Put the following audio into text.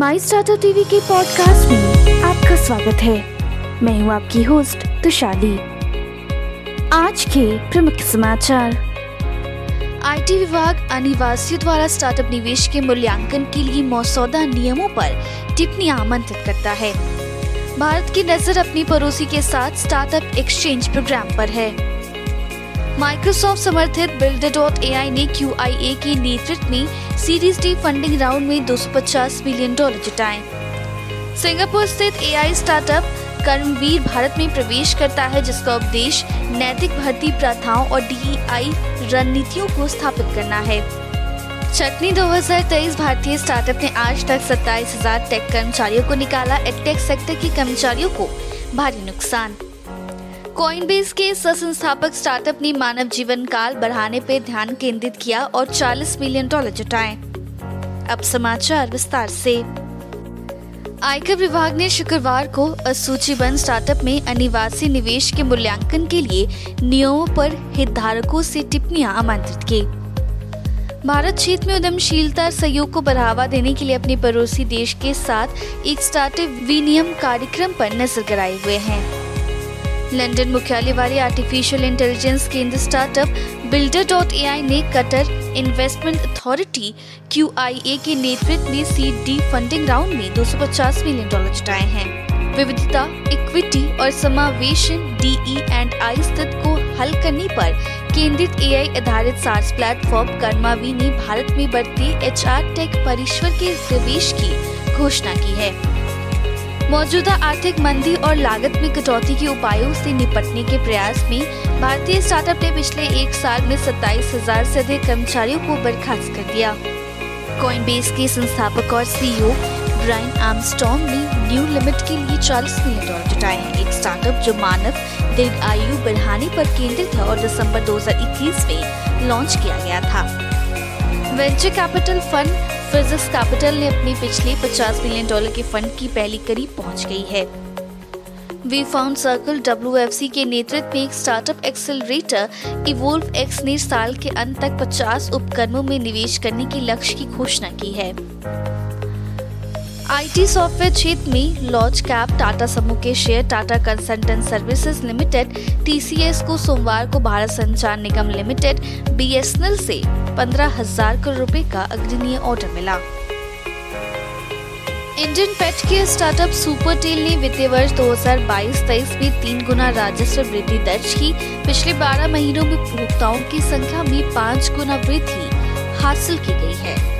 My startup TV के podcast में आपका स्वागत है। मैं हूँ आपकी होस्ट तुशाली। आज के प्रमुख समाचार। आईटी विभाग अनिवासियों द्वारा स्टार्टअप निवेश के मूल्यांकन के लिए मौसौदा नियमों पर टिप्पणी आमंत्रित करता है। भारत की नज़र अपनी पड़ोसी के साथ स्टार्टअप एक्सचेंज प्रोग्राम पर है। माइक्रोसॉफ्ट समर्थित बिल्डर डॉट एआई ने क्यूआईए के नेतृत्व में सीरीज़ डी फंडिंग राउंड में 250 मिलियन डॉलर जुटाए। सिंगापुर स्थित एआई स्टार्टअप कर्मवीर भारत में प्रवेश करता है, जिसका उद्देश्य नैतिक भर्ती प्रथाओं और डी रणनीतियों को स्थापित करना है। चटनी 2023 भारतीय स्टार्टअप ने आज तक सत्ताईस हज़ार टेक कर्मचारियों को निकाला। एटेक सेक्टर के कर्मचारियों को भारी नुकसान। कॉइनबेस के संस्थापक स्टार्टअप ने मानव जीवन काल बढ़ाने पर ध्यान केंद्रित किया और 40 मिलियन डॉलर जुटाए। अब समाचार विस्तार से। आयकर विभाग ने शुक्रवार को असूचीबंद स्टार्टअप में अनिवासी निवेश के मूल्यांकन के लिए नियमों पर हितधारकों से टिप्पणियाँ आमंत्रित की। भारत क्षेत्र में उद्यमशीलता सहयोग को बढ़ावा देने के लिए अपने पड़ोसी देश के साथ एक स्टार्टअप विनियम कार्यक्रम पर नज़र गड़ाए हुए हैं। लंदन मुख्यालय वाले आर्टिफिशियल इंटेलिजेंस केंद्र स्टार्टअप बिल्डर डॉट ए ने कटर इन्वेस्टमेंट अथॉरिटी QIA के नेतृत्व में सी डी फंडिंग राउंड में 250 मिलियन डॉलर जुटाए हैं। विविधता इक्विटी और समावेशन डीई एंड आई स्थित को हल करने पर केंद्रित एआई आधारित सार्स प्लेटफॉर्म कर्मावी ने भारत में बढ़ते एचआर टेक परिश्वर के प्रवेश की घोषणा की है। मौजूदा आर्थिक मंदी और लागत में कटौती के उपायों से निपटने के प्रयास में भारतीय स्टार्टअप ने पिछले एक साल में सत्ताईस हज़ार से अधिक कर्मचारियों को बर्खास्त कर दिया। बेस के संस्थापक और सीईओ ब्रायन आर्मस्टॉन्ग ने न्यू लिमिट के लिए 40 मिलियन डॉलर जुटाए हैं। एक स्टार्टअप जो मानव दीर्घ आयु बढ़ाने पर केंद्रित है और दिसंबर 2021 में लॉन्च किया गया था। Venture capital fund Physics Capital ने अपनी पिछले 50 मिलियन डॉलर के फंड की पहली करीब पहुँच गई है। वी फाउंड सर्कल डब्ल्यू के नेतृत्व में एक स्टार्टअप एक्सेलरेटर इवोल्व एक्स ने साल के अंत तक 50 उपकरणों में निवेश करने के लक्ष्य की घोषणा की है। आईटी सॉफ्टवेयर क्षेत्र में लॉन्च कैप, टाटा समूह के share, Tata consultant services limited, TCS को सोमवार को भारत संचार निगम लिमिटेड, बीएसएनएल से पंद्रह हज़ार करोड़ रुपए का अग्रणीय ऑर्डर मिला। इंडियन पेट के स्टार्टअप सुपर टेल ने वित्तीय वर्ष 2022-23 में तीन गुना राजस्व वृद्धि दर्ज की। पिछले 12 महीनों में उपभोक्ताओं की संख्या में पाँच गुना वृद्धि हासिल की गई है।